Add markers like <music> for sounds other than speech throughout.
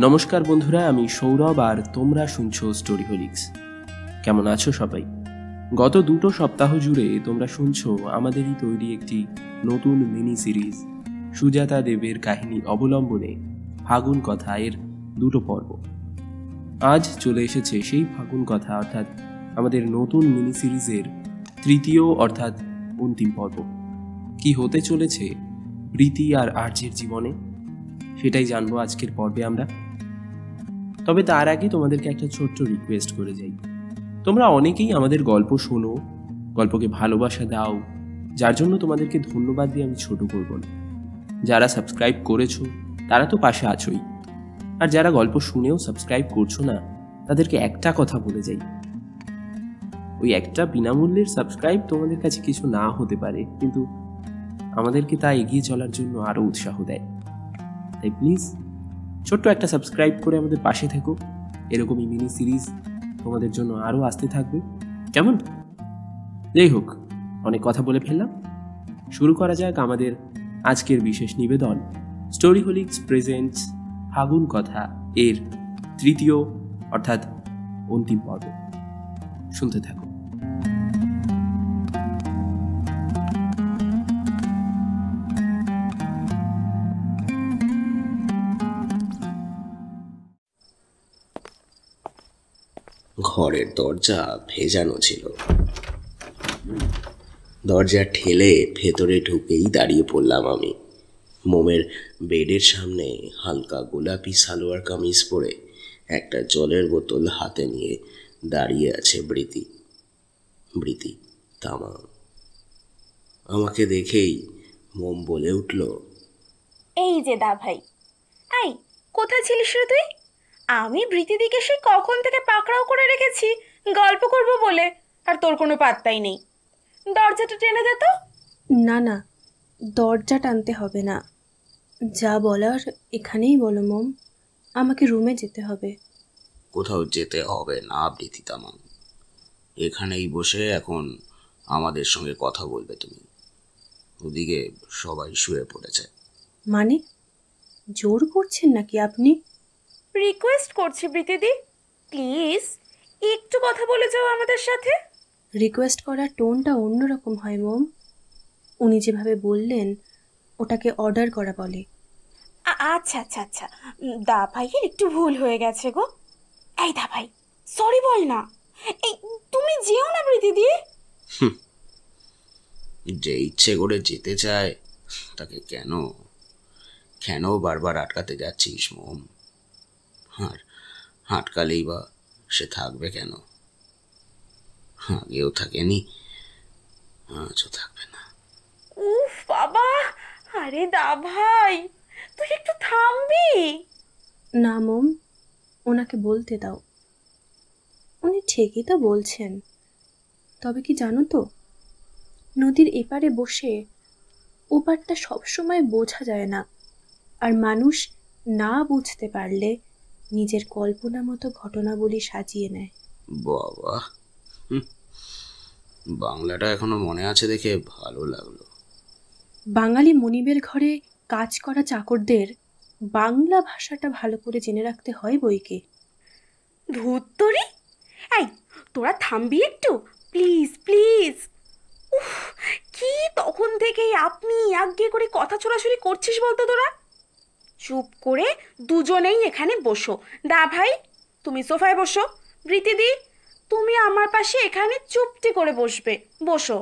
নমস্কার বন্ধুরা, আমি সৌরভ আর তোমরা শুনছো স্টোরি হোলিক্স কেমন আছো সবাই? গত দুটো সপ্তাহ জুড়ে তোমরা শুনছো আমাদেরই তৈরি একটি নতুন মিনি সিরিজ সুজাতা দেবের কাহিনী অবলম্বনে ফাগুন কথা এর দুটো পর্ব। আজ চলে এসেছে সেই ফাগুন কথা, অর্থাৎ আমাদের নতুন মিনি সিরিজের তৃতীয় অর্থাৎ অন্তিম পর্ব। কি হতে চলেছে প্রীতি আর আর্যের জীবনে? সেটাই জানব আজকের পর্বে আমরা। তবে তার আগে তোমাদেরকে একটা ছোট্ট রিকোয়েস্ট করে যাই। তোমরা অনেকেই আমাদের গল্প শোনো, গল্পকে ভালোবাসা দাও, যার জন্য তোমাদেরকে ধন্যবাদ দিয়ে আমি ছোট করব না। যারা সাবস্ক্রাইব করেছ, তারা তো পাশে আছোই। আর যারা গল্প শুনেও সাবস্ক্রাইব করছ না, তাদেরকে একটা কথা বলে যাই। ওই একটা বিনামূল্যের সাবস্ক্রাইব তোমাদের কাছে কিছু না হতে পারে, কিন্তু আমাদেরকে তা এগিয়ে চলার জন্য আরও উৎসাহ দেয়। তাই প্লিজ ছোট্ট একটা সাবস্ক্রাইব করে আমাদের পাশে থেকো। এরকমই মিনি সিরিজ তোমাদের জন্য আরও আসতে থাকবে। কেমন? যাই হোক, অনেক কথা বলে ফেললাম। শুরু করা যাক আমাদের আজকের বিশেষ নিবেদন। স্টোরি হোলিক্স প্রেজেন্টস ফাগুন কথা এর তৃতীয়, অর্থাৎ অন্তিম পর্ব। শুনতে থাকো। ঘরের দরজা ভেজানো ছিল। দরজা ঠেলে ভেতরে ঢুকেই দাঁড়িয়ে পড়লাম আমি। মোমের বেডের সামনে হালকা গোলাপি সালোয়ার কামিজ পরে একটা জলের বোতল হাতে নিয়ে দাঁড়িয়ে আছে বৃতি। বৃতি, তামা। আমাকে দেখেই মোম বলে উঠল, এই যে দা ভাই এই কোথায় ছিলিস তুই? আমি বৃতিদিকে সে কখন থেকে পাকড়াও করে রেখেছি গল্প করব বলে আর তোর কোনো পাত্তাই নেই। দরজাটা টেনে দে তো। না না দরজা টানতে হবে না। যা বলার এখানেই বলো মম। আমাকে রুমে যেতে হবে। কোথাও যেতে হবে না বৃতি তামাং এখানেই বসে এখন আমাদের সঙ্গে কথা বলবে তুমি। ওদিকে সবাই শুয়ে পড়েছে। মানে? জোর করছেন নাকি আপনি? রিকোয়েস্ট করছি বৃতিদি প্লিজ একটু কথা বলে যাও আমাদের সাথে। রিকোয়েস্ট করার টোনটা অন্যরকম হয় মোম উনি যেভাবে বললেন ওটাকে অর্ডার করা বলে। আচ্ছা আচ্ছা আচ্ছা। দা ভাইয়ের একটু ভুল হয়ে গেছে গো। এই দা ভাই সরি বল না। এই তুমি যেও না বৃতিদি যে ইচ্ছে করে যেতে চায় তাকে কেন? কেন বারবার আটকাতে যাচ্ছিস মোম আর আটকালেই বা সে থাকবে কেন? আগেও থাকেনি আজও থাকবে না। উফ বাবা! আরে দা ভাই তুই একটু থামবি। না মম ওনাকে বলতে দাও। উনি ঠিকই তো বলছেন। তবে কি জানো তো নদীর এপারে বসে ওপারটা সবসময় বোঝা যায় না। আর মানুষ না বুঝতে পারলে নিজের কল্পনা মতো ঘটনাবলী সাজিয়ে নেয়। বাবা। হুম। বাংলাটা এখনও মনে আছে দেখে ভালো লাগল। বাঙালি মনিবের ঘরে কাজ করা চাকরদের বাংলা ভাষাটা ভালো করে জেনে রাখতে হয় বইকে। ধুত্তরি এই তোরা থামবি একটু? Please please. উফ কি তখন থেকেই আপনি আজ্ঞে করে কথা ছোড়াছুড়ি করছিস বলতো তোরা? চুপ করে দুজনেই এখানে বসো। দা ভাই তুমি সোফায় বসো। প্রীতিদি তুমি আমার পাশে এখানে চুপটি করে বসবে। বসো।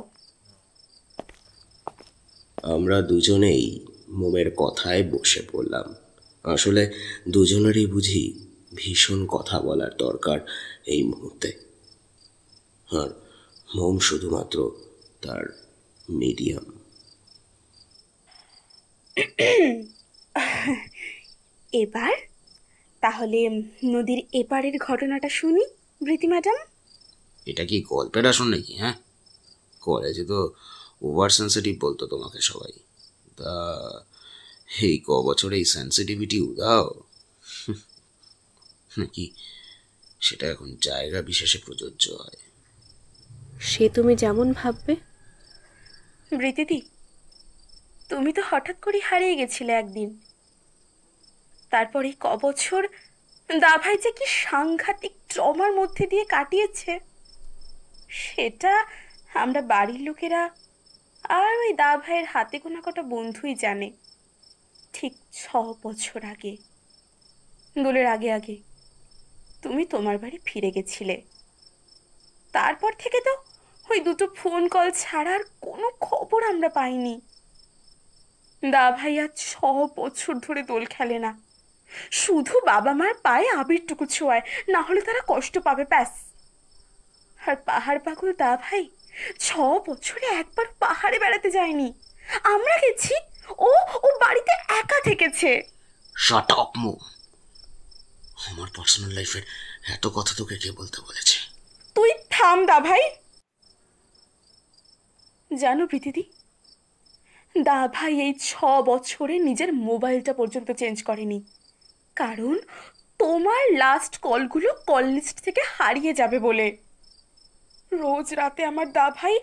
আমরা দুজনেই মোমের কথায় বসে পড়লাম। আসলে দুজনেরই বুঝি ভীষণ কথা বলার দরকার এই মুহূর্তে। আর মোম শুধুমাত্র তার মিডিয়াম। <clears throat> <laughs> এবার তাহলে নদীর এপারের ঘটনাটা শুনি বৃতি ম্যাডাম? এটা কি গল্পের আসন নাকি হ্যাঁ? কলেজে তো ওভার সেন্সিটিভ বলতো তোমাকে সবাই। তা এই ক বছরে এই সেন্সিটিভিটি উদাও? <laughs> নাকি সেটা এখন জায়গা বিশেষে প্রযোজ্য হয়। সে তুমি যেমন ভাববে। বৃতিদি তুমি তো হঠাৎ করে হারিয়ে গেছিলে একদিন। তারপর এই কবছর দাভাই যে কি সাংঘাতিক ট্রমার মধ্যে দিয়ে কাটিয়েছে, সেটা আমরা বাড়ির লোকেরা আর ওই দা ভাইয়ের হাতে গোনা কটা বন্ধুই জানে। ঠিক ছ বছর আগে, দোলের আগে আগে তুমি তোমার বাড়ি ফিরে গেছিলে। তারপর থেকে তো ওই দুটো ফোন কল ছাড়ার কোনো খবর আমরা পাইনি। দা ভাই আজ ছ বছর ধরে দোল খেলে না। শুধু বাবা মার পায়ে আবিরটুকু ছোঁয়ায় না হলে তারা কষ্ট পাবে ব্যাস। আর পাহাড় পাগল দা ভাই ছ বছরে একবার পাহাড়ে বেড়াতে যায়নি। আমরা গেছি ও ও বাড়িতে একা থেকেছে। শাট আপ মো আমার পার্সোনাল লাইফের এত কথা তোকে কে বলতে বলেছে? তুই থাম দা ভাই। জানো প্রীতিদি দা ভাই এই ছ বছরে নিজের মোবাইলটা পর্যন্ত চেঞ্জ করেনি। কারণ তোমার লাস্ট কলগুলো কল লিস্ট থেকে হারিয়ে যাবে বলে। রোজ রাতে আমার দা ভাই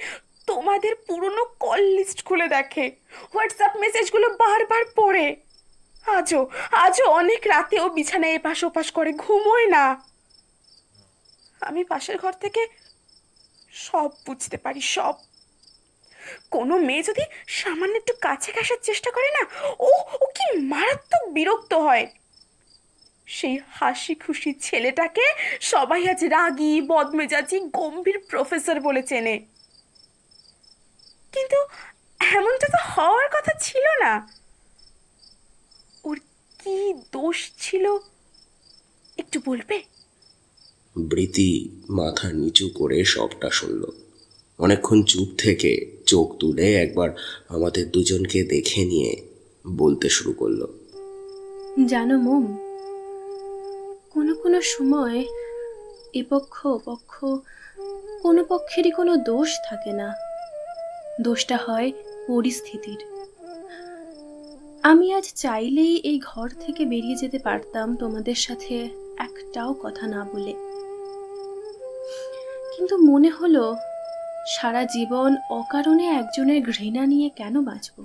তোমাদের পুরনো কল লিস্ট খুলে দেখে হোয়াটসঅ্যাপ মেসেজগুলো বারবার পড়ে। আজও আজও অনেক রাতেও বিছানায় এপাশ ওপাশ করে ঘুমোয় না। আমি পাশের ঘর থেকে সব বুঝতে পারি, সব কোনো মেয়ে যদি সামান্য একটু কাছে কাছার চেষ্টা করে না, ও ও কি মারাত্মক বিরক্ত হয়। সেই হাসি খুশি ছেলেটাকে সবাই আজ রাগী, বদমেজাজি, গম্ভীর প্রফেসর বলে চেনে। কিন্তু এমনটা তো হওয়ার কথা ছিল না। ওর কি দোষ ছিল, একটু বলবে? বৃতি মাথা নিচু করে সবটা শুনল। অনেকক্ষণ চুপ থেকে চোখ তুলে একবার আমাদের দুজনকে দেখে নিয়ে বলতে শুরু করল। জানো মোম, কোনো কোনো সময় এ পক্ষ ও পক্ষ, কোনো পক্ষেরই কোনো দোষ থাকে না। দোষটা হয় পরিস্থিতির। আমি আজ চাইলেই এই ঘর থেকে বেরিয়ে যেতে পারতাম তোমাদের সাথে একটাও কথা না বলে। কিন্তু মনে হলো সারা জীবন অকারণে একজনের ঘৃণা নিয়ে কেন বাঁচব?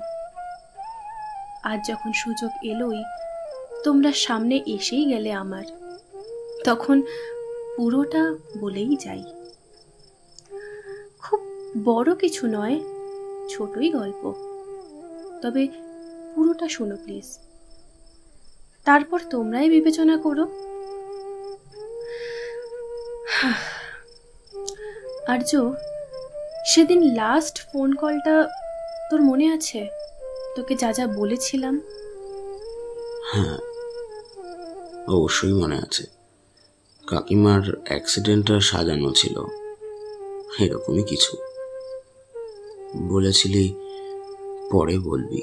আজ যখন সুযোগ এলোই, তোমরা সামনে এসেই গেলে আমার। তখন পুরোটা বলেই যাই। খুব বড় কিছু নয়, ছোটই গল্প। তবে পুরোটা শোনো প্লিজ। তারপর তোমরাই বিবেচনা করো। আর্য সেদিন লাস্ট ফোন কলটা তোর মনে আছে? তোকে যা যা বলেছিলাম। হ্যাঁ অবশ্যই মনে আছে। কাকিমার অ্যাক্সিডেন্টটা সাজানো ছিল। এরকমই কিছু। বলেছিলি পরে বলবি।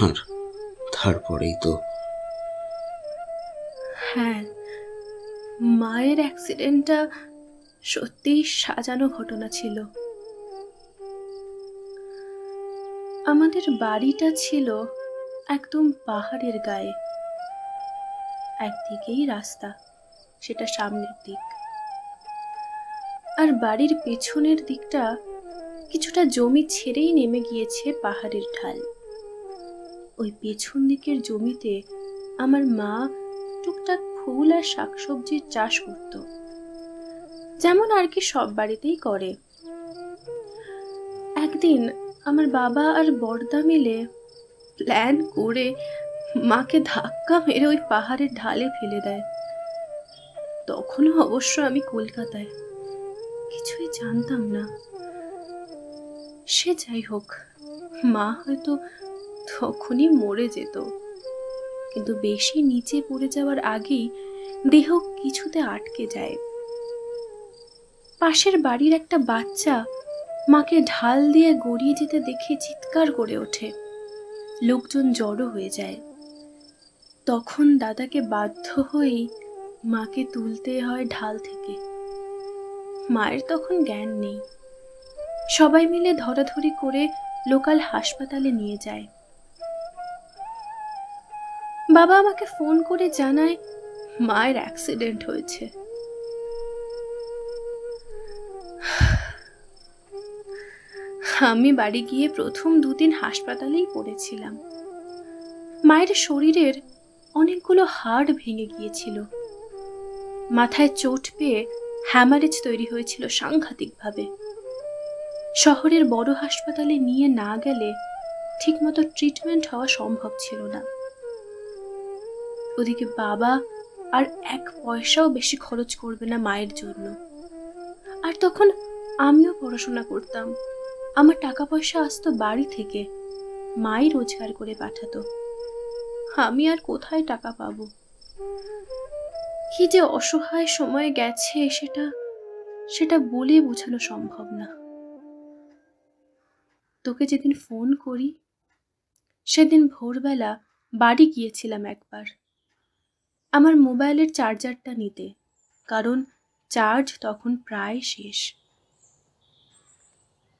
আর তারপরেই তো হ্যাঁ মায়ের অ্যাক্সিডেন্টটা সত্যিই সাজানো ঘটনা ছিল। আমাদের বাড়িটা ছিল একদম পাহাড়ের গায়ে। একদিকেই রাস্তা, সেটা সামনের দিক। আর বাড়ির পেছনের দিকটা কিছুটা জমি ছেড়েই নেমে গিয়েছে পাহাড়ের ঢাল। ওই পেছন দিকের জমিতে আমার মা টুকটাক ফুল আর শাকসবজির চাষ করত। যেমন আর কি সব বাড়িতেই করে। একদিন আমার বাবা আর বর্দা মিলে প্ল্যান করে মাকে ধাক্কা মেরে ওই পাহাড়ের ঢালে ফেলে দেয়। তখনও অবশ্য আমি কলকাতায়। কিছুই জানতাম না। সে যাই হোক, মা হয়তো তখনই মরে যেত। কিন্তু বেশি নিচে পড়ে যাওয়ার আগেই দেহ কিছুতে আটকে যায়। পাশের বাড়ির একটা বাচ্চা মাকে ঢাল দিয়ে গড়িয়ে যেতে দেখে চিৎকার করে ওঠে। লোকজন জড়ো হয়ে যায়। তখন দাদাকে বাধ্য হয়েই মাকে তুলতে হয় ঢাল থেকে। মায়ের তখন জ্ঞান নেই। সবাই মিলে ধরাধরি করে লোকাল হাসপাতালে নিয়ে যায়। বাবা আমাকে ফোন করে জানায়, মায়ের অ্যাক্সিডেন্ট হয়েছে। আমি বাড়ি গিয়ে প্রথম দুদিন হাসপাতালেই পড়েছিলাম। মায়ের শরীরের অনেকগুলো হাড় ভেঙে গিয়েছিল। মাথায় চোট পেয়ে হ্যামারেজ তৈরি হয়েছিল সাংঘাতিকভাবে। শহরের বড় হাসপাতালে নিয়ে না গেলে ঠিকমতো ট্রিটমেন্ট হওয়া সম্ভব ছিল না। ওদিকে বাবা আর এক পয়সাও বেশি খরচ করবে না মায়ের জন্য। আর তখন আমিও পড়াশোনা করতাম। আমার টাকা পয়সা আসতো বাড়ি থেকে। মাই রোজগার করে পাঠাতো। আমি আর কোথায় টাকা পাবো? কি যে অসহায় সময় গেছে সেটা সেটা বলে বোঝানো সম্ভব না। তোকে যেদিন ফোন করি, সেদিন ভোরবেলা বাড়ি গিয়েছিলাম একবার। আমার মোবাইলের চার্জারটা নিতে, কারণ চার্জ তখন প্রায় শেষ।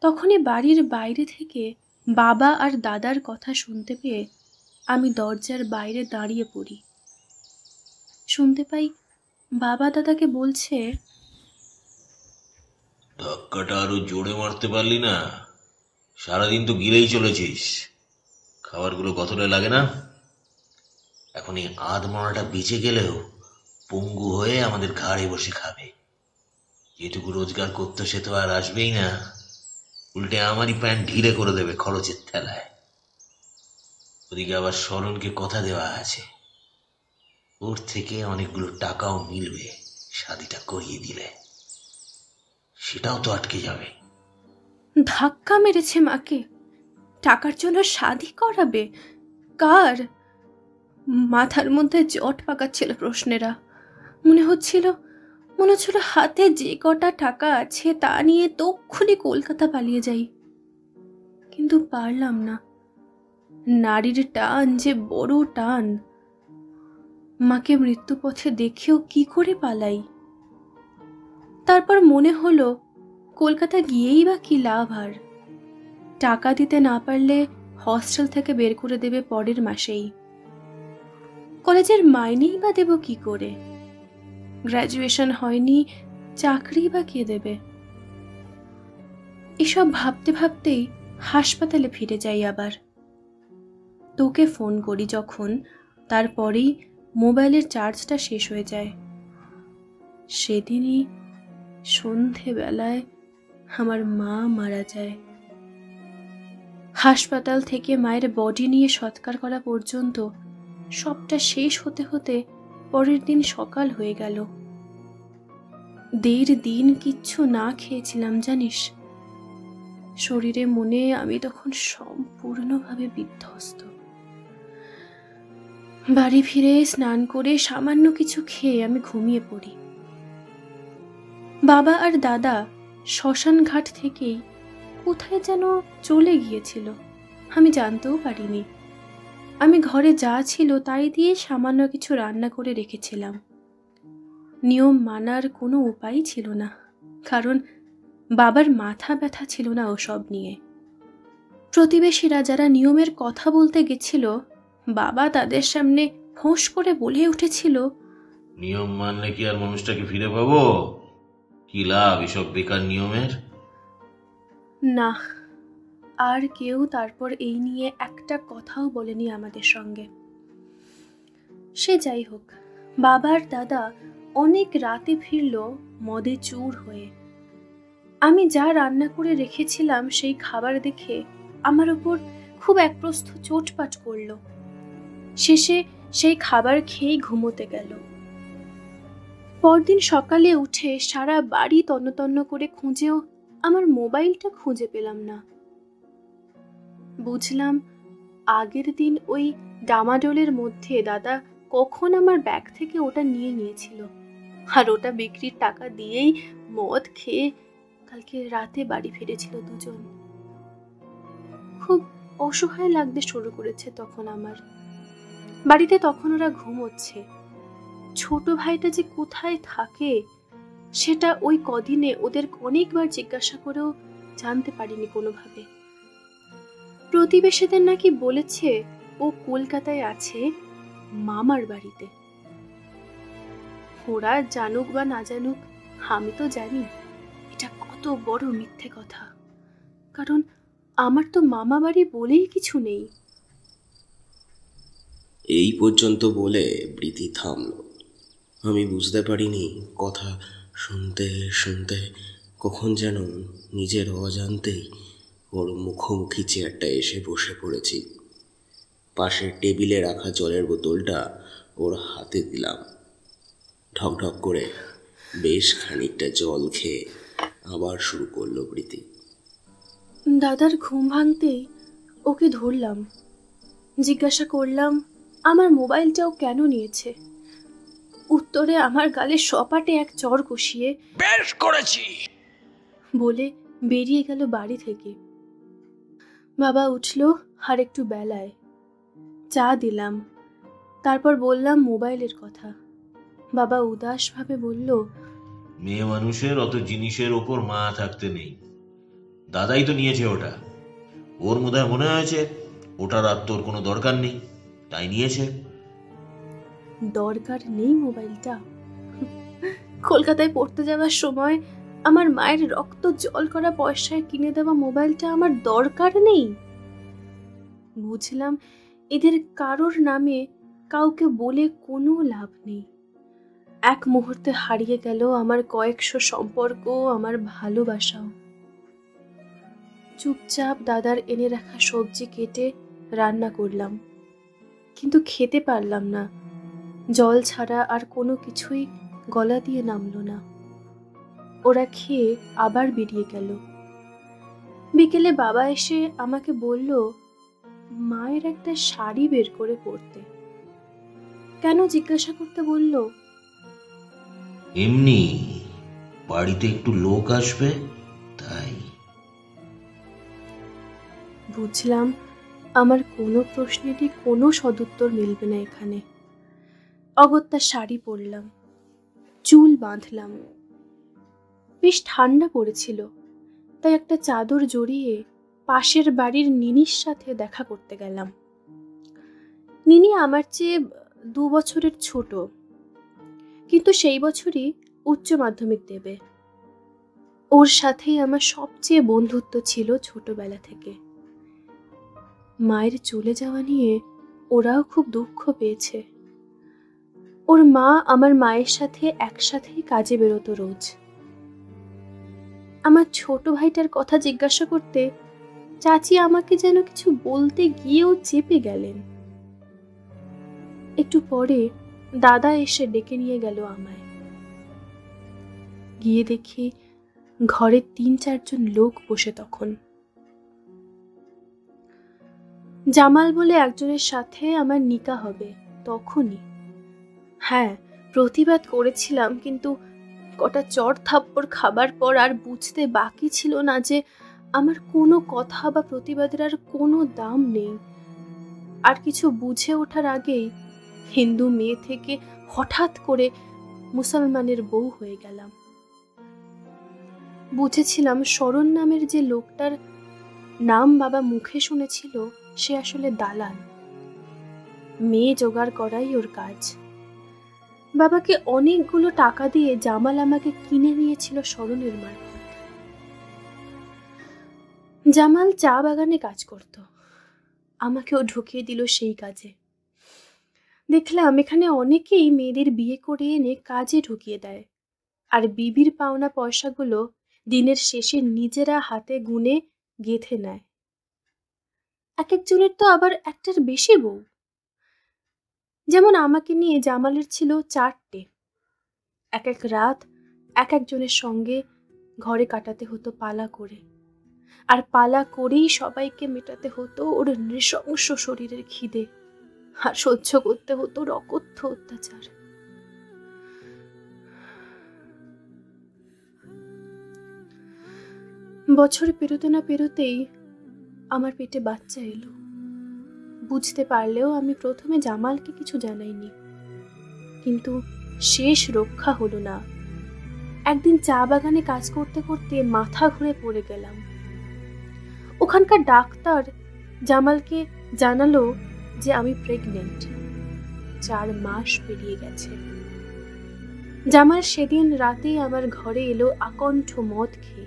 তখনই বাড়ির বাইরে থেকে বাবা আর দাদার কথা শুনতে পেয়ে আমি দরজার বাইরে দাঁড়িয়ে পড়ি। শুনতে পাই বাবা দাদাকে বলছে, ধাক্কাটা আরও জোরে মারতে পারলি না। সারাদিন তো গিলেই চলেছিস। খাবারগুলো কতটা লাগে না? এখন এই আধ মরাটা বেঁচে গেলেও পঙ্গু হয়ে আমাদের ঘাড়ে বসে খাবে। যেটুকু রোজগার করতো সে তো আর আসবেই না। উল্টে আমারই প্যান্ট ঢিলে করে দেবে খরচের থেলায় ওদিকে আবার স্মরণকে কথা দেওয়া আছে। ওর থেকে অনেকগুলো টাকাও মিলবে শাদিটা করিয়ে দিলে। সেটাও তো আটকে যাবে। ধাক্কা মেরেছে মাকে। টাকার জন্য শাদি করাবে? কার? মাথার মধ্যে জট পাকাচ্ছিল প্রশ্নেরা। মনে হচ্ছিল মনে হচ্ছিল হাতে যে কটা টাকা আছে তা নিয়ে তক্ষুনি কলকাতা পালিয়ে যাই। কিন্তু পারলাম না। নারীর টান যে বড় টান। মাকে মৃত্যুপথে দেখেও কি করে পালাই? তারপর মনে হলো, কলকাতা গিয়েই বা কি লাভ আর? টাকা দিতে না পারলে হস্টেল থেকে বের করে দেবে পরের মাসেই। কলেজের মাইনেই বা দেব কি করে? গ্র্যাজুয়েশন হয়নি, চাকরি বা কে দেবে? এসব ভাবতে ভাবতেই হাসপাতালে ফিরে যাই আবার। তোকে ফোন করি যখন, তারপরেই মোবাইলের চার্জটা শেষ হয়ে যায়। সেদিনই সন্ধেবেলায় আমার মা মারা যায়। হাসপাতাল থেকে মায়ের বডি নিয়ে সৎকার করা পর্যন্ত সবটা শেষ হতে হতে পরের দিন সকাল হয়ে গেল। দেড় দিন কিচ্ছু না খেয়েছিলাম, জানিস? শরীরে, মনে আমি তখন সম্পূর্ণভাবে বিধ্বস্ত। বাড়ি ফিরে স্নান করে সামান্য কিছু খেয়ে আমি ঘুমিয়ে পড়ি। বাবা আর দাদা শ্মশান ঘাট থেকেই কোথায় যেন চলে গিয়েছিল, আমি জানতেও পারিনি। আমি ঘরে যা ছিল তাই দিয়ে সামান্য কিছু রান্না করে রেখেছিলাম। নিয়ম মানার কোনো উপায় ছিল না কারণ বাবার মাথা ব্যথা ছিল না ওসব নিয়ে। প্রতিবেশীরা যারা নিয়মের কথা বলতে গেছিল বাবা তাদের সামনে ফোঁস করে বলে উঠেছিল নিয়ম মানলে কি আর মানুষটাকে ফিরে পাবো? কি লাভ এসব বেকার নিয়মের? না আর কেউ তারপর এই নিয়ে একটা কথাও বলেনি আমাদের সঙ্গে। সে যাই হোক, বাবার দাদা অনেক রাতে ফিরল মদে চুর হয়ে। আমি যা রান্না করে রেখেছিলাম সেই খাবার দেখে আমার ওপর খুব একপ্রস্থ চোটপাট করল। শেষে সেই খাবার খেয়েই ঘুমোতে গেল। পরদিন সকালে উঠে সারা বাড়ি তন্ন করে খুঁজেও আমার মোবাইলটা খুঁজে পেলাম না। বুঝলাম, আগের দিন ওই ডামাডোলের মধ্যে দাদা কখন আমার ব্যাগ থেকে ওটা নিয়ে নিয়েছিল। আর ওটা বিক্রির টাকা দিয়েই মদ খেয়ে কালকে রাতে বাড়ি ফিরেছিল দুজন। খুব অসহায় লাগতে শুরু করেছে তখন আমার। বাড়িতে তখন ওরা ঘুমোচ্ছে। ছোট ভাইটা যে কোথায় থাকে, সেটা ওই কদিনে ওদের অনেকবার জিজ্ঞাসা করেও জানতে পারিনি কোনোভাবে। প্রতিবেশীদের নাকি বলেছে ও কলকাতায় আছে মামার বাড়িতে। ওরা জানুক বা না জানুক, আমি তো জানি, এটা কত বড় মিথ্যে কথা। কারণ আমার তো মামা বাড়ি বলেই কিছু নেই। এই পর্যন্ত বলে প্রীতি থামল। আমি বুঝতে পারিনি কথা শুনতে শুনতে কখন যেন নিজের অজান্তেই ওর মুখোমুখি চেয়ারটা এসে বসে পড়েছি। পাশের টেবিলে রাখা জলের বোতলটা ওর হাতে দিলাম। ঢকঢক করে বেশ খানিকটা জল খেয়ে আবার শুরু করল প্রীতি। দাদার ঘুম ভাঙতেই ওকে ধরলাম। জিজ্ঞাসা করলাম আমার মোবাইলটাও কেন নিয়েছে? উত্তরে আমার গালে সপাটে এক চর কষিয়ে বেশ করেছি। বলে বেরিয়ে গেল বাড়ি থেকে। বাবা উঠল আর একটু বেলায়। চা দিলাম। তারপর বললাম মোবাইলের কথা। বাবা উদাসভাবে বলল মেয়ে মানুষের অত জিনিসের ওপর মা থাকতে নেই। দাদাই তো নিয়েছে ওটা। ওর মধ্যে মনে হয়েছে ওটার আর তোর কোনো দরকার নেই। তাই নিয়েছে। দরকার নেই মোবাইলটা? কলকাতায় পড়তে যাওয়ার সময় আমার মায়ের রক্ত জল করা পয়সায় কিনে দেওয়া মোবাইলটা আমার দরকার নেই। বুঝলাম এদের কারোর নামে কাউকে বলে কোনো লাভ নেই। এক মুহূর্তে হারিয়ে গেল আমার কয়েকশো সম্পর্ক, আমার ভালোবাসাও। চুপচাপ দাদার এনে রাখা সবজি কেটে রান্না করলাম। কিন্তু খেতে পারলাম না। জল ছাড়া আর কোনো কিছুই গলা দিয়ে নামলো না। ওরা খেয়ে আবার বেরিয়ে গেল। বিকেলে বাবা এসে আমাকে বলল মায়ের একটা শাড়ি বের করে পরতে। কেন জিজ্ঞাসা করতে বলল এমনি বাড়িতে একটু লোক আসবে তাই। বুঝলাম আমার কোনো প্রশ্নেরই কোনো সদুত্তর মিলবে না এখানে। অগত্যা শাড়ি পরলাম চুল বাঁধলাম। বেশ ঠান্ডা পড়েছিল। তাই একটা চাদর জড়িয়ে পাশের বাড়ির নিনির সাথে দেখা করতে গেলাম। নিনি আমার চেয়ে দু বছরের ছোট। কিন্তু সেই বছরই উচ্চ মাধ্যমিক দেবে। ওর সাথেই আমার সবচেয়ে বন্ধুত্ব ছিল ছোটবেলা থেকে। মায়ের চলে যাওয়া নিয়ে ওরাও খুব দুঃখ পেয়েছে। ওর মা আমার মায়ের সাথে একসাথেই কাজে বেরোতো রোজ। আমার ছোট ভাইটার কথা জিজ্ঞাসা করতে চাচি আমাকে যেন কিছু বলতে গিয়েও চেপে গেলেন। একটু পরে দাদা এসে ডেকে নিয়ে গেল আমায়। গিয়ে দেখি ঘরে তিন চারজন লোক বসে তখন। জামাল বলে একজনের সাথে আমার নিকা হবে, তখনই। হ্যাঁ প্রতিবাদ করেছিলাম, কিন্তু কটা চর থাপ্পড় খাবার পর আর বুঝতে বাকি ছিল না যে আমার কোনো কথা বা প্রতিবাদের আর কোনো দাম নেই। আর কিছু বুঝে ওঠার আগেই হিন্দু মেয়ে থেকে হঠাৎ করে মুসলমানের বউ হয়ে গেলাম। বুঝেছিলাম শরণ নামের যে লোকটার নাম বাবা মুখে শুনেছিল, সে আসলে দালাল। মেয়ে জোগাড় করাই ওর কাজ। বাবাকে অনেকগুলো টাকা দিয়ে জামাল আমাকে কিনে নিয়েছিল স্মরণের মারফত জামাল চা বাগানে কাজ করত। আমাকেও ঢুকিয়ে দিল সেই কাজে। দেখলাম এখানে অনেকেই মেয়েদের বিয়ে করে এনে কাজে ঢুকিয়ে দেয়। আর বিবির পাওনা পয়সাগুলো দিনের শেষে নিজেরা হাতে গুনে গেথে নেয়। এক একজনের তো আবার একটার বেশি বউ। যেমন আমাকে নিয়ে জামালের ছিল চারটে। এক এক রাত, এক একজনের সঙ্গে ঘরে কাটাতে হতো পালা করে। আর পালা করেই সবাইকে মেটাতে হতো ওর নৃশংস শরীরের খিদে আর সহ্য করতে হতো রকথ্য অত্যাচার। বছর পেরোতে না পেরোতেই আমার পেটে বাচ্চা এলো। বুঝতে পারলেও আমি প্রথমে জামালকে কিছু জানাইনি। কিন্তু শেষ রক্ষা হলো না। একদিন চা বাগানে কাজ করতে করতে মাথা ঘুরে পড়ে গেলাম। ওখানকার ডাক্তার জামালকে জানালো যে আমি প্রেগনেন্ট চার মাস পেরিয়ে গেছে। জামাল সেদিন রাতেই আমার ঘরে এলো আকণ্ঠ মদ খেয়ে।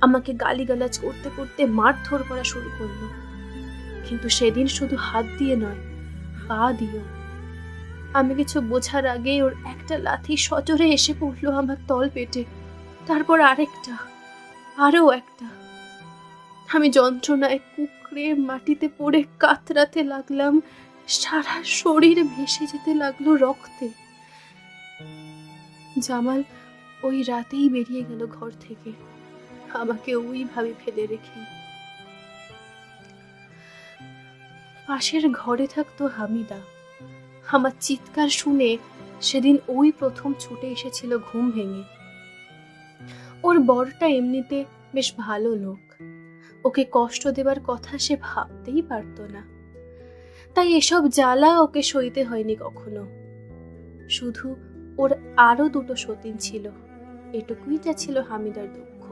আমাকে গালিগালাজ করতে করতে মারধর করা শুরু করল। কিন্তু সেদিন শুধু হাত দিয়ে নয়, পা দিও আমি কিছু বোঝার আগে ওর একটা লাথি সজোরে এসে পড়ল আমার তল পেটে, তারপর আরেকটা আরও একটা। আমি যন্ত্রণায় কুকড়ে মাটিতে পড়ে কাতরাতে লাগলাম, সারা শরীর ভেসে যেতে লাগল রক্তে। জামাল ওই রাতেই বেরিয়ে গেল ঘর থেকে। আমাকে ওইভাবে ফেলে রেখে পাশের ঘরে থাকতো হামিদা। আমার চিৎকার শুনে সেদিন ওই প্রথম ছুটে এসেছিল ঘুম ভেঙে। ওর বড়টা এমনিতে বেশ ভালো লোক। ওকে কষ্ট দেবার কথা সে ভাবতেই পারতো না। তাই এসব জ্বালা ওকে সইতে হয়নি কখনো। শুধু ওর আরও দুটো সতীন ছিল। এটুকুই যা ছিল হামিদার দুঃখ।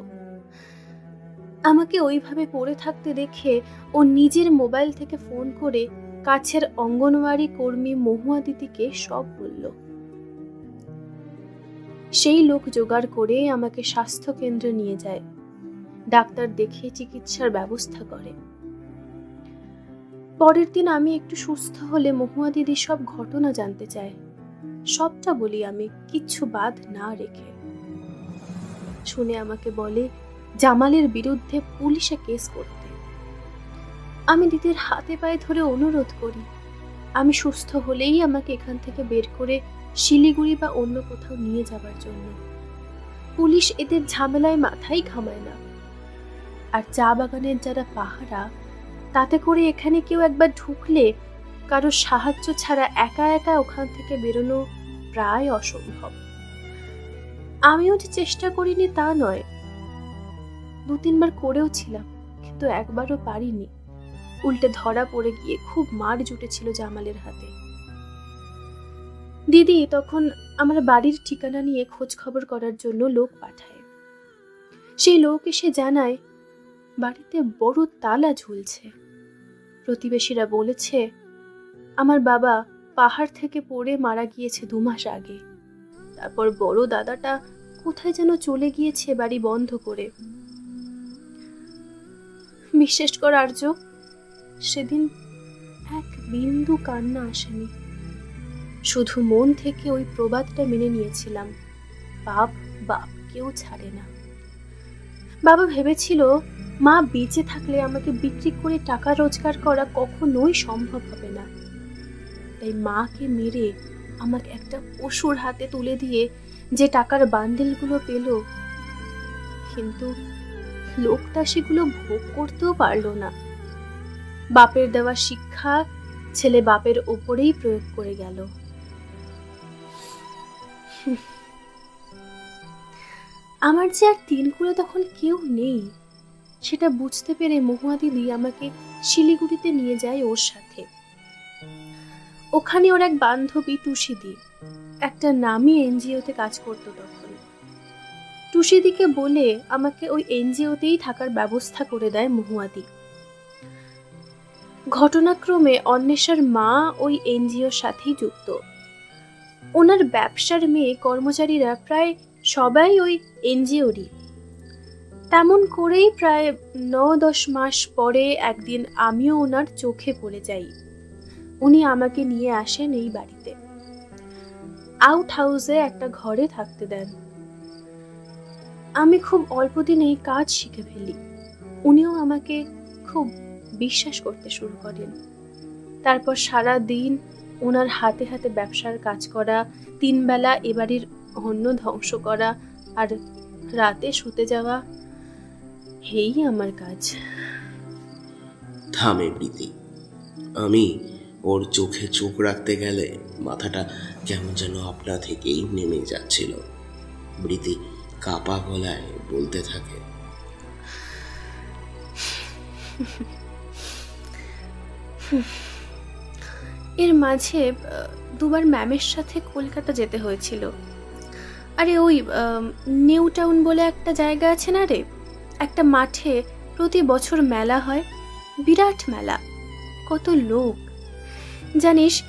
আমাকে ওইভাবে পড়ে থাকতে দেখে ও নিজের মোবাইল থেকে ফোন করে কাছের অঙ্গনওয়াড়ি কর্মী মহুয়া দিদিকে সব বলল। সেই লোক জোগাড় করে আমাকে স্বাস্থ্য কেন্দ্রে নিয়ে যায়। ডাক্তার দেখে চিকিৎসার ব্যবস্থা করে। পরের দিন আমি একটু সুস্থ হলে মহুয়া দিদি সব ঘটনা জানতে চায়। সবটা বলি আমি, কিচ্ছু বাদ না রেখে। শুনে আমাকে বলে জামালের বিরুদ্ধে পুলিশে কেস করতে। আমি দিদির হাতে পায়ে ধরে অনুরোধ করি, আমি সুস্থ হলেই আমাকে এখান থেকে বের করে শিলিগুড়ি বা অন্য কোথাও নিয়ে যাবার জন্য। পুলিশ এদের ঝামেলায় মাথাই ঘামায় না। আর চা বাগানের যারা পাহারা, তাতে করে এখানে কেউ একবার ঢুকলে কারও সাহায্য ছাড়া একা একা ওখান থেকে বেরোনো প্রায় অসম্ভব। আমিও যে চেষ্টা করিনি তা নয় দু তিনবার করেও ছিলাম, কিন্তু একবারও পারিনি। উল্টে ধরা পড়ে গিয়ে খুব মার জুটেছিল জামালের হাতে। দিদি তখন আমার বাড়ির ঠিকানা নিয়ে খোঁজ খবর করার জন্য লোক পাঠায়। সেই লোক এসে জানায়, বাড়িতে বড় তালা ঝুলছে। প্রতিবেশীরা বলেছে, আমার বাবা পাহাড় থেকে পড়ে মারা গিয়েছে দু মাস আগে। তারপর বড় দাদাটা কোথায় যেন চলে গিয়েছে বাড়ি বন্ধ করে। বিশ্বাস কর আর্য, সেদিন এক বিন্দু কান্না আসেনি। শুধু মন থেকে ওই প্রবাদটা মেনে নিয়েছিলাম বাপ বাপ কেউ ছাড়ে না। বাবা ভেবেছিল, মা বেঁচে থাকলে আমাকে বিক্রি করে টাকা রোজগার করা কখনোই সম্ভব হবে না। তাই মাকে মেরে আমাকে একটা পশুর হাতে তুলে দিয়ে যে টাকার বান্ডিলগুলো পেল, কিন্তু লোকটা সেগুলো ভোগ করতেও পারল না। বাপের দেওয়া শিক্ষা ছেলে বাপের ওপরেই প্রয়োগ করে গেল। আমার যে আর তিন কুড়ে তখন কেউ নেই, সেটা বুঝতে পেরে মহুয়া দিদি আমাকে শিলিগুড়িতে নিয়ে যায় ওর সাথে। ওখানে ওর এক বান্ধবী টুসিদি একটা নামি এনজিওতে কাজ করতো তখন। টুসিদিকে বলে আমাকে ওই এনজিওতেই থাকার ব্যবস্থা করে দেয় মহুয়াদি। ঘটনাক্রমে অন্বেষার মা ওই এনজিওর সাথেই যুক্ত। ওনার ব্যবসার মেয়ে কর্মচারীরা প্রায় সবাই ওই এনজিওরই। তেমন করেই প্রায় ন দশ মাস পরে একদিন আমিও ওনার চোখে পড়ে যাই। উনি আমাকে নিয়ে আসেন এই বাড়িতে। আউট হাউসে একটা ঘরে থাকতে দেন। আমি খুব অল্প দিনেই কাজ শিখে ফেলি। উনিও আমাকে খুব বিশ্বাস করতে শুরু করেন। তারপর সারা দিন ওনার হাতে হাতে ব্যবসার কাজ করা তিনবেলা এবাড়ির অন্ন ধ্বংস করা আর রাতে শুতে যাওয়া এই আমার কাজ। থামে প্রীতি। আমি ওর চোখে চোখ রাখতে গেলে মাথাটা কেমন যেন আপনা থেকেই নেমে যাচ্ছিল। প্রীতি কাপা গলায় বলতে থাকে। এর মাঝে দুবার ম্যামের সাথে কলকাতা যেতে হয়েছিল। আরে ওই নিউ টাউন বলে একটা জায়গা আছে না রে? একটা মাঠে প্রতি বছর মেলা হয়। বিরাট মেলা। কত লোক। জানিস,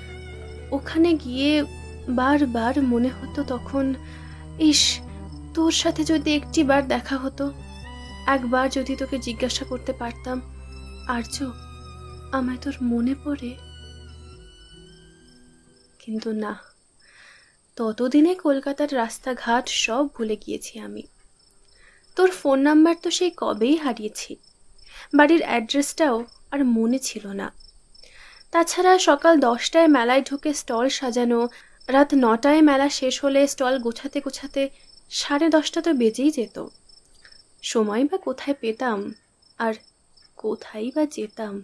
ওখানে গিয়ে বারবার মনে হতো তখন, ইস তোর সাথে যদি একটি বার দেখা হতো, একবার যদি তোকে জিজ্ঞাসা করতে পারতাম, আর্য, আমায় তোর মনে পড়ে? কিন্তু না, ততদিনে কলকাতার রাস্তাঘাট সব ভুলে গিয়েছি আমি। তোর ফোন নাম্বার তো সেই কবেই হারিয়েছি। বাড়ির অ্যাড্রেসটাও আর মনে ছিল না। তাছাড়া সকাল দশটায় মেলায় ঢুকে স্টল সাজানো, রাত নটায় মেলা শেষ হলে স্টল গোছাতে গোছাতে সাড়ে দশটা তো বেজেই যেত। সময় বা কোথায় পেতাম আর কোথায় বা যেতাম।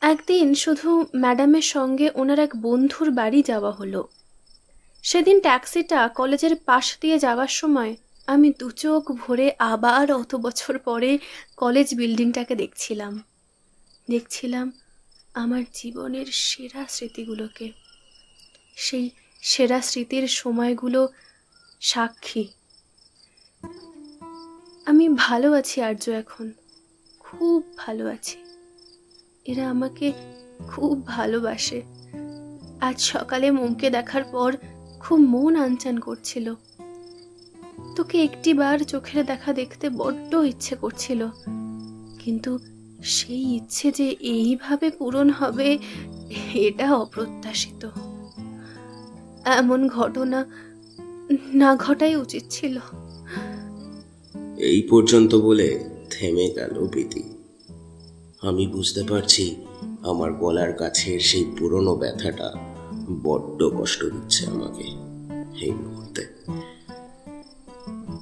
একদিন শুধু ম্যাডামের সঙ্গে ওনার এক বন্ধুর বাড়ি যাওয়া হলো। সেদিন ট্যাক্সিটা কলেজের পাশ দিয়ে যাওয়ার সময় আমি দু চোখ ভরে আবার অত বছর পরে কলেজ বিল্ডিংটাকে দেখছিলাম। দেখছিলাম আমার জীবনের সেরা স্মৃতিগুলোকে। সেই সেরা স্মৃতির সময়গুলো সাক্ষী। আমি ভালো আছি, আর্য এখন। খুব ভালো আছি। এরা আমাকে খুব ভালোবাসে। আজ সকালে মোমকে দেখার পর খুব মন আনচান করছিল। তোকে একটিবার চোখের দেখা দেখতে বড্ড ইচ্ছে করছিল। কিন্তু সেই ইচ্ছে যে এইভাবে পূরণ হবে, এটা অপ্রত্যাশিত। এমন ঘটনা না ঘটাই উচিত ছিল। এই পর্যন্ত বলে থেমে গেল প্রীতি। আমি বুঝতে পারছি আমার গলার কাছের সেই পুরনো ব্যথাটা বড্ড কষ্ট দিচ্ছে আমাকে এই মুহূর্তে।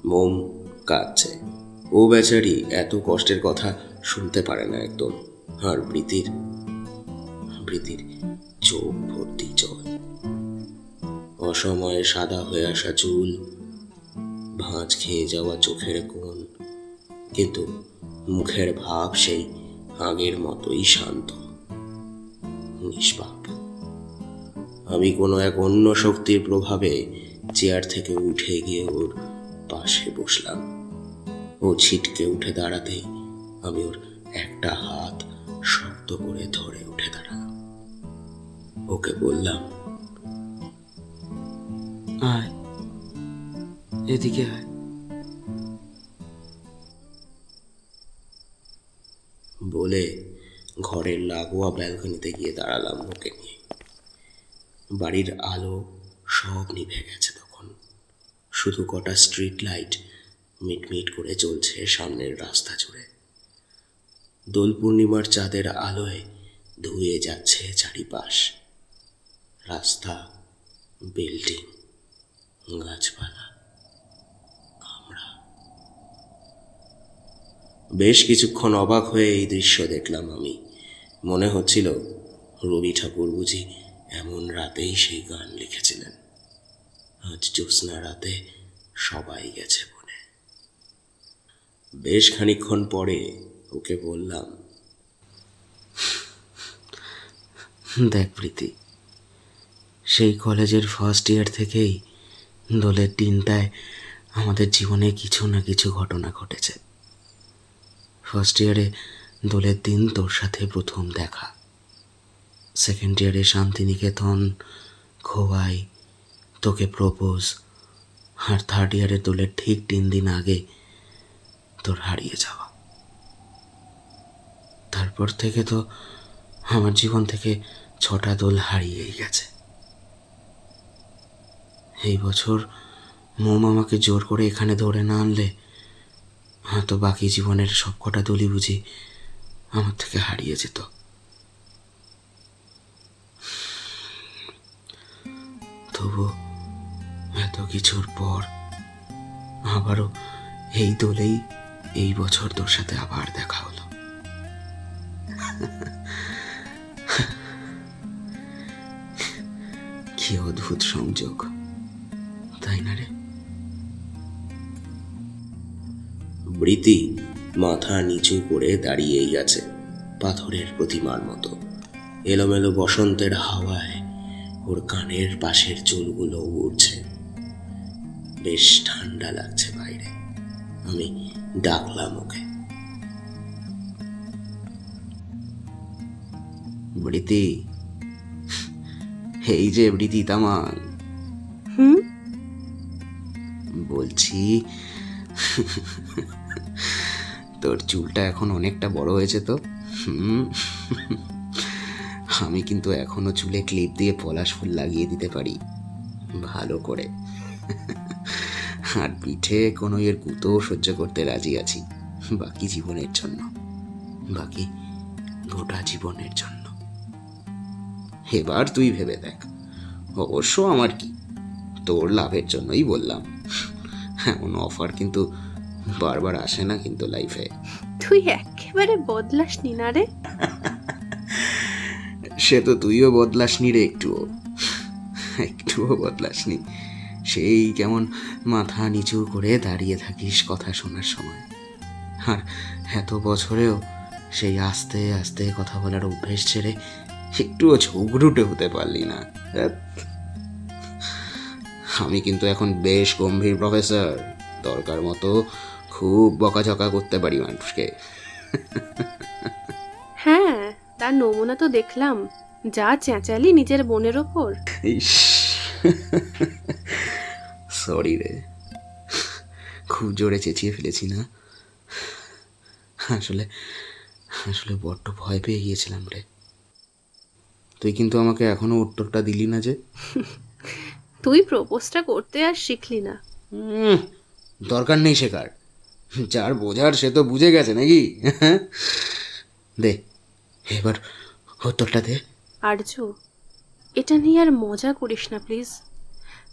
মোম কাঁদছে। ও বেচারি এত কষ্টের কথা শুনতে পারে না একদম। আর প্রীতির প্রীতির চোখ ভর্তি জল। অসময়ে সাদা হয়ে আসা চুল। ভাঁজ খেয়ে যাওয়া চোখের কোণ। কিন্তু মুখের ভাব সেই আগের মতোই শান্ত। নিষ্পাপ। আমি কোনো এক অন্য শক্তির প্রভাবে চেয়ার থেকে উঠে গিয়ে ওর পাশে বসলাম। ও ছিটকে উঠে দাঁড়াতেই আমি ওর একটা হাত শক্ত করে ধরে উঠে দাঁড়ালাম। ওকে বললাম আয় এদিকে আয় বলে ঘরের লাগোয়া ব্যালকনিতে গিয়ে দাঁড়ালাম ওকে নিয়ে। বাড়ির আলো সব নিভে গেছে তখন। শুধু কটা স্ট্রিট লাইট মিটমিট করে চলছে সামনের রাস্তা জুড়ে। দোল পূর্ণিমার চাঁদের আলোয় ধুয়ে যাচ্ছে চারিপাশ। রাস্তা বিল্ডিং গাছপালা আমরা বেশ কিছুক্ষণ অবাক হয়ে এই দৃশ্য দেখলাম আমি। মনে হচ্ছিল রবি ঠাকুর বুঝি এমন রাতেই সেই গান লিখেছিলেন। আজ জ্যোৎস্না রাতে সবাই গেছে বনে। বেশ খানিকক্ষণ পরে ওকে বললাম, দেখ প্রীতি, সেই কলেজের ফার্স্ট ইয়ার থেকেই দোলের দিনটায় আমাদের জীবনে কিছু না কিছু ঘটনা ঘটেছে। ফার্স্ট ইয়ারে দোলের দিন তোর সাথে প্রথম দেখা। সেকেন্ড ইয়ারে শান্তিনিকেতন, খোয়াই, তোকে প্রপোজ আর থার্ড ইয়ারে দোলের ঠিক তিন দিন আগে তোর হারিয়ে যাওয়া। তারপর থেকে তো আমার জীবন থেকে ছটা দোল হারিয়েই গেছে। এই বছর মোম আমাকে জোর করে এখানে ধরে না আনলে হয়তো বাকি জীবনের সব কটা দলি বুঝি আমার থেকে হারিয়ে যেত। তবু এত কিছুর পর আবারও এই দোলেই এই বছর তোর সাথে আবার দেখা হলো। কি অদ্ভুত সংযোগ। তাই না রে বৃতি মাথা নিচু করে দাঁড়িয়েই আছে পাথরের প্রতিমার মতো। এলোমেলো বসন্তের হাওয়ায় ওর কানের পাশের চুলগুলো উড়ছে। বেশ ঠান্ডা লাগছে বাইরে। আমি ডাকলাম ওকে। বৃতি এই যে বৃতি তামাং হুম? বলছি। তোর চুলটা এখন অনেকটা বড় হয়েছে তো। আমি কিন্তু এখনও চুলে ক্লিপ দিয়ে পলাশ ফুল লাগিয়ে দিতে পারি। ভালো করে। আর পিঠে কোনো এর কুতো সহ্য করতে রাজি আছি। বাকি জীবনের জন্য। বাকি গোটা জীবনের জন্য। এবার তুই ভেবে দেখ। অবশ্য আমার কি? তোর লাভের জন্যই বললাম। <laughs> এমন অফার কিন্তু বারবার আসে না কিন্তু লাইফে তুই একেবারে বদলাস নি না রে। <laughs> সে তো তুইও বদলাসনি রে একটুও। <laughs> একটুও বদলাসনি সেই কেমন মাথা নিচু করে দাঁড়িয়ে থাকিস কথা শোনার সময়। আর এত বছরেও সেই আস্তে আস্তে কথা বলার অভ্যেস ছেড়ে একটুও ঝগড়ুটে হতে পারলি না। আমি কিন্তু এখন বেশ গম্ভীর প্রফেসর। দরকার মতো খুব বকাঝকা করতে পারি মানুষকে। হ্যাঁ তার নমুনা তো দেখলাম। যা চেঁচালি নিজের বোনের ওপর। সরি রে। খুব জোরে চেঁচিয়ে ফেলেছি না? আসলে আসলে বড্ড ভয় পেয়ে গিয়েছিলাম রে। তুই কিন্তু আমাকে এখনও উত্তরটা দিলি না যে? তুই প্রপোজটা করতে আর শিখলি না। দরকার নেই শেখার। যার বোঝার সে তো বুঝে গেছে নাকি? দে এবার উত্তরটা দে। আর্য এটা নিয়ে আর মজা করিস না প্লিজ।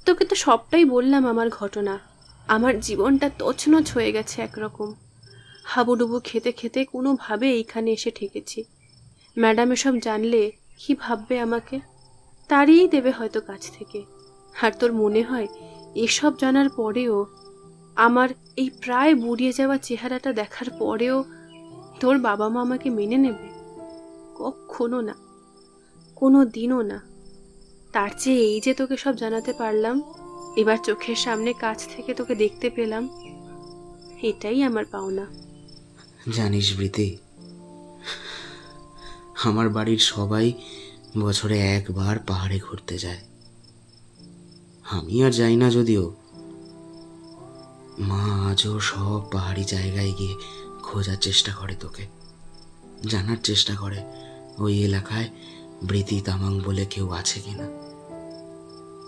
তোকে তো সবটাই বললাম আমার ঘটনা। আমার জীবনটা তছনছ হয়ে গেছে একরকম। হাবুডুবু খেতে খেতে কোনোভাবে এইখানে এসে ঠেকেছি। ম্যাডাম এসব জানলে কি ভাববে আমাকে? তাড়িয়েই দেবে হয়তো কাছ থেকে। আর তোর মনে হয় এসব জানার পরেও আমার এই প্রায় বুড়িয়ে যাওয়া চেহারাটা দেখার পরেও তোর বাবা মা আমাকে মেনে নেবে? কখনো না কোনো দিনও না। তার চেয়ে এই যে তোকে সব জানাতে পারলাম, এবার চোখের সামনে কাছ থেকে তোকে দেখতে পেলাম, এটাই আমার পাওনা। জানিস বৃতি আমার বাড়ির সবাই বছরে একবার পাহাড়ে ঘুরতে যায়। আমি আর যাই না যদিও। মা আজও সব পাহাড়ি জায়গায় গিয়ে খোঁজার চেষ্টা করে তোকে। জানার চেষ্টা করে, ওই এলাকায় বৃতি তামাং বলে কেউ আছে কিনা।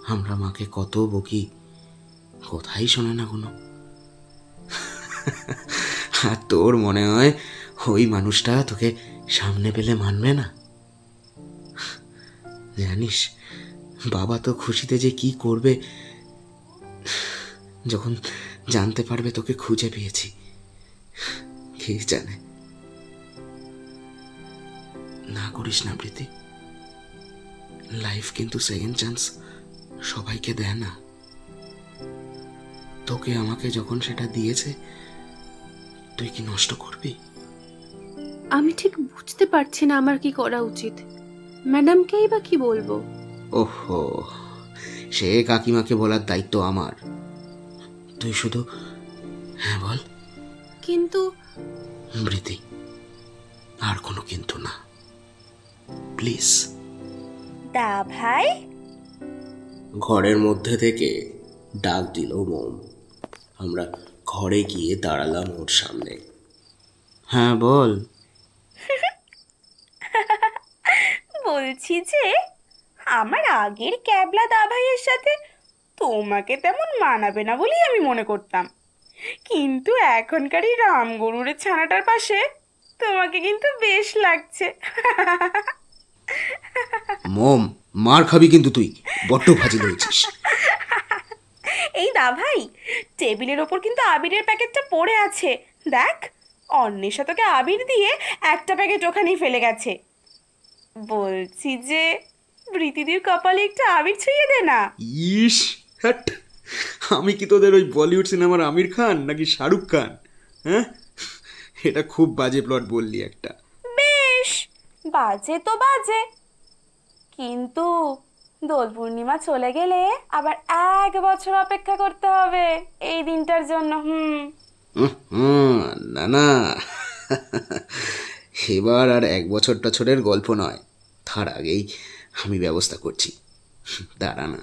আমরা মাকে কত বকি, কোথায় শোনে না কোনো। আর তোর মনে হয় ওই মানুষটা তোকে সামনে পেলে মানবে না? জানিস বাবা তো খুশিতে যে কি করবে? যখন জানতে পারবে তোকে খুঁজে পেয়েছি। কে জানে? না করিস না প্রীতি। লাইফ কিন্তু সেকেন্ড চান্স সবাইকে দেয় না। তোকে আমাকে যখন সেটা দিয়েছে, তুই কি নষ্ট করবি? আমি ঠিক বুঝতে পারছি না আমার কি করা উচিত। ম্যাডামকেই বা কি বলব? ওহো সে কাকিমাকে বলার দায়িত্ব আমার। তুই শুধু হ্যাঁ বল। কিন্তু বৃতি আর কোনো কিন্তু না। প্লিজ। দা ভাই? ঘরের মধ্যে থেকে ডাক দিল মোম। আমরা ঘরে গিয়ে দাঁড়ালাম ওর সামনে। হ্যাঁ বল। <laughs> বলছি যে আমার আগের ক্যাবলা দা ভাইয়ের সাথে তোমাকে তেমন মানাবে না বলেই আমি মনে করতাম। কিন্তু এখনকার এই রামগরুরের ছানাটার পাশে তোমাকে কিন্তু বেশ লাগছে। মম মার খাবি কিন্তু তুই। বড্ড ফাজিল হয়েছিস এই দা ভাই টেবিলের ওপর কিন্তু আবিরের প্যাকেটটা পড়ে আছে। দেখ অন্বেষা তোকে আবির দিয়ে একটা প্যাকেট ওখানেই ফেলে গেছে। বলছি যে প্রীতিদির কপালে একটু আবির ছুঁয়ে দে না। ইস হ্যাট। আমি কি তোদের ওই বলিউড সিনেমার আমির খান নাকি শাহরুখ খান? হ্যাঁ? এটা খুব বাজে প্লট বললি একটা। বেশ বাজে তো বাজে। কিন্তু দোল পূর্ণিমা চলে গেলে আবার এক বছর অপেক্ষা করতে হবে এই দিনটার জন্য হুম, না না। এবার আর এক বছর টছরের গল্প নয়। তার আগেই আমি ব্যবস্থা করছি। দাঁড়া না।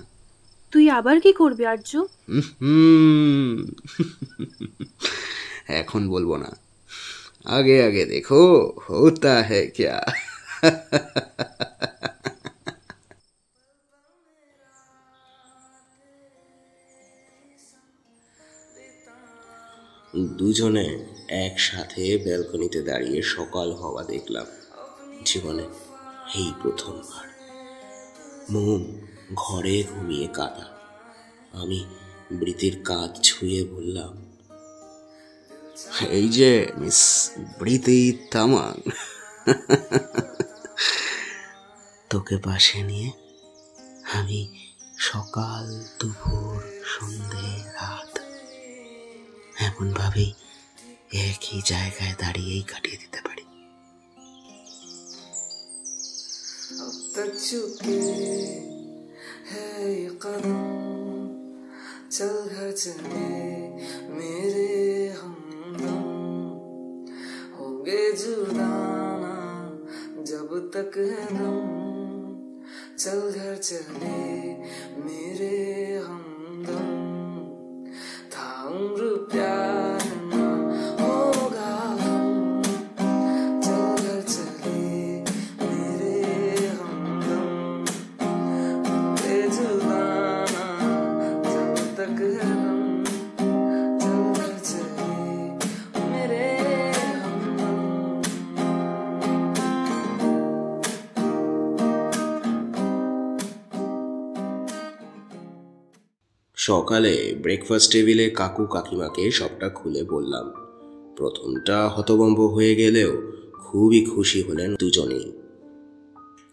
তুই আবার কি করবি আর্য এখন বলব না। আগে আগে দেখো হতা হে ক্যা? দুজনে একসাথে ব্যালকনিতে দাঁড়িয়ে সকাল হওয়া দেখলাম। জীবনে এই প্রথমবার। মোম ঘরে ঘুমিয়ে কাঁদা। আমি বৃতির কাঁধ ছুঁয়ে বললাম, এই যে মিস বৃতি তামাং, তোকে পাশে নিয়ে আমি সকাল, দুপুর, সন্ধে, রাত এমনভাবেই একই জায়গায় দাঁড়িয়েই কাটিয়ে দিতে পারি। तक चुके है कदम चल घर चले मेरे हम होंगे जुदाना जब तक है दम। चल घर चले मेरे हमदम था সকালে ব্রেকফাস্ট টেবিলে কাকু কাকিমাকে সবটা খুলে বললাম। প্রথমটা হতভম্ব হয়ে গেলেও খুবই খুশি হলেন দুজনেই।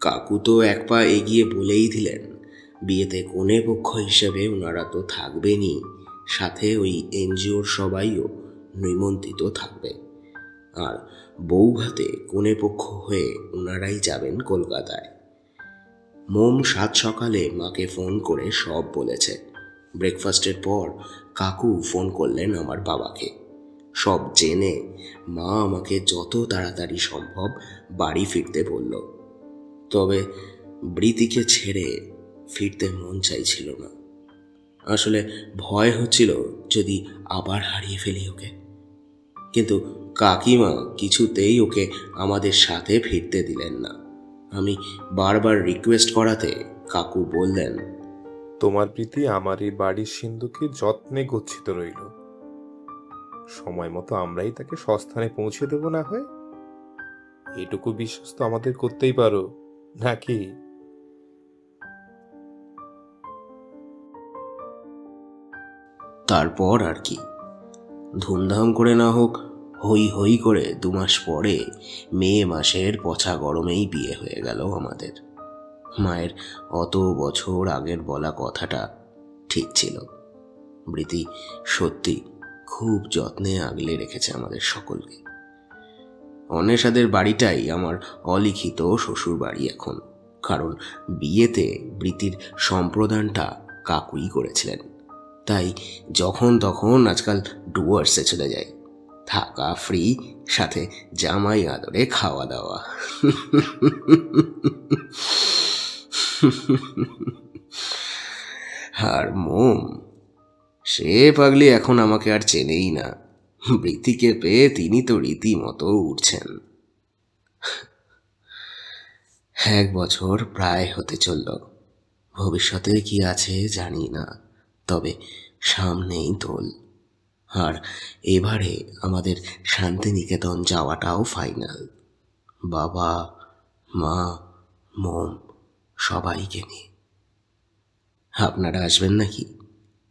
কাকু তো এক পা এগিয়ে বলেই দিলেন, বিয়েতে কোণে পক্ষ হিসেবে ওনারা তো থাকবেনই, সাথে ওই এনজিওর সবাইও নিমন্ত্রিত থাকবে। আর বউ ভাতে কোণে পক্ষ হয়ে ওনারাই যাবেন কলকাতায়। মোম সাত সকালে মাকে ফোন করে সব বলেছে। ব্রেকফাস্টের পর কাকু ফোন করলেন আমার বাবাকে। সব জেনে মা আমাকে যত তাড়াতাড়ি সম্ভব বাড়ি ফিরতে বলল। তবে বৃতিকে ছেড়ে ফিরতে মন চাইছিল না। আসলে ভয় হচ্ছিল যদি আবার হারিয়ে ফেলি ওকে। কিন্তু কাকিমা কিছুতেই ওকে আমাদের সাথে ফিরতে দিলেন না। আমি বারবার রিকোয়েস্ট করাতে কাকু বললেন তোমার প্রীতি আমার এই বাড়ির সিন্ধুকে যত্নে গচ্ছিত রইল। সময় মতো আমরাই তাকে সস্থানে পৌঁছে দেব না হয়? এটুকু বিশ্বাস তো আমাদের করতেই পারো, নাকি? তারপর আর কি। ধুমধাম করে না হোক হই হই করে দু মাস পরে মে মাসের পচা গরমেই বিয়ে হয়ে গেল আমাদের। মায়ের অত বছর আগের বলা কথাটা ঠিক ছিল। বৃতি সত্যি খুব যত্নে আগলে রেখেছে আমাদের সকলকে। অন্বেষাদের বাড়িটাই আমার অলিখিত শ্বশুর বাড়ি এখন, কারণ বিয়েতে বৃতির সম্প্রদানটা কাকুই করেছিলেন। তাই যখন তখন আজকাল ডুয়ার্সে চলে যাই, থাকা ফ্রি, সাথে জামাই আদরে খাওয়া দাওয়া। <laughs> আর মোম, সে পাগলি এখন আমাকে আর চেনেই না। বৃত্তিকে পেয়ে তিনি তো রীতিমতো উঠছেন। এক বছর প্রায় হতে চলল। ভবিষ্যতে কি আছে জানি না, তবে সামনেই দোল। আর এবারে আমাদের শান্তিনিকেতন যাওয়াটাও ফাইনাল। বাবা, মা, মোম। সবাইকে নিয়ে। আপনারা আসবেন নাকি?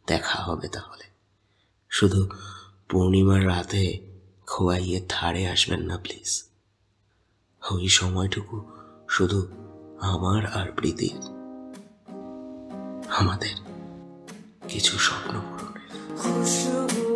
দেখা হবে তাহলে। শুধু পূর্ণিমার রাতে খোয়াইয়ে ধারে আসবেন না, প্লিজ। ওই সময়টুকু শুধু আমার আর প্রীতির। আমাদের কিছু স্বপ্ন পূরণের।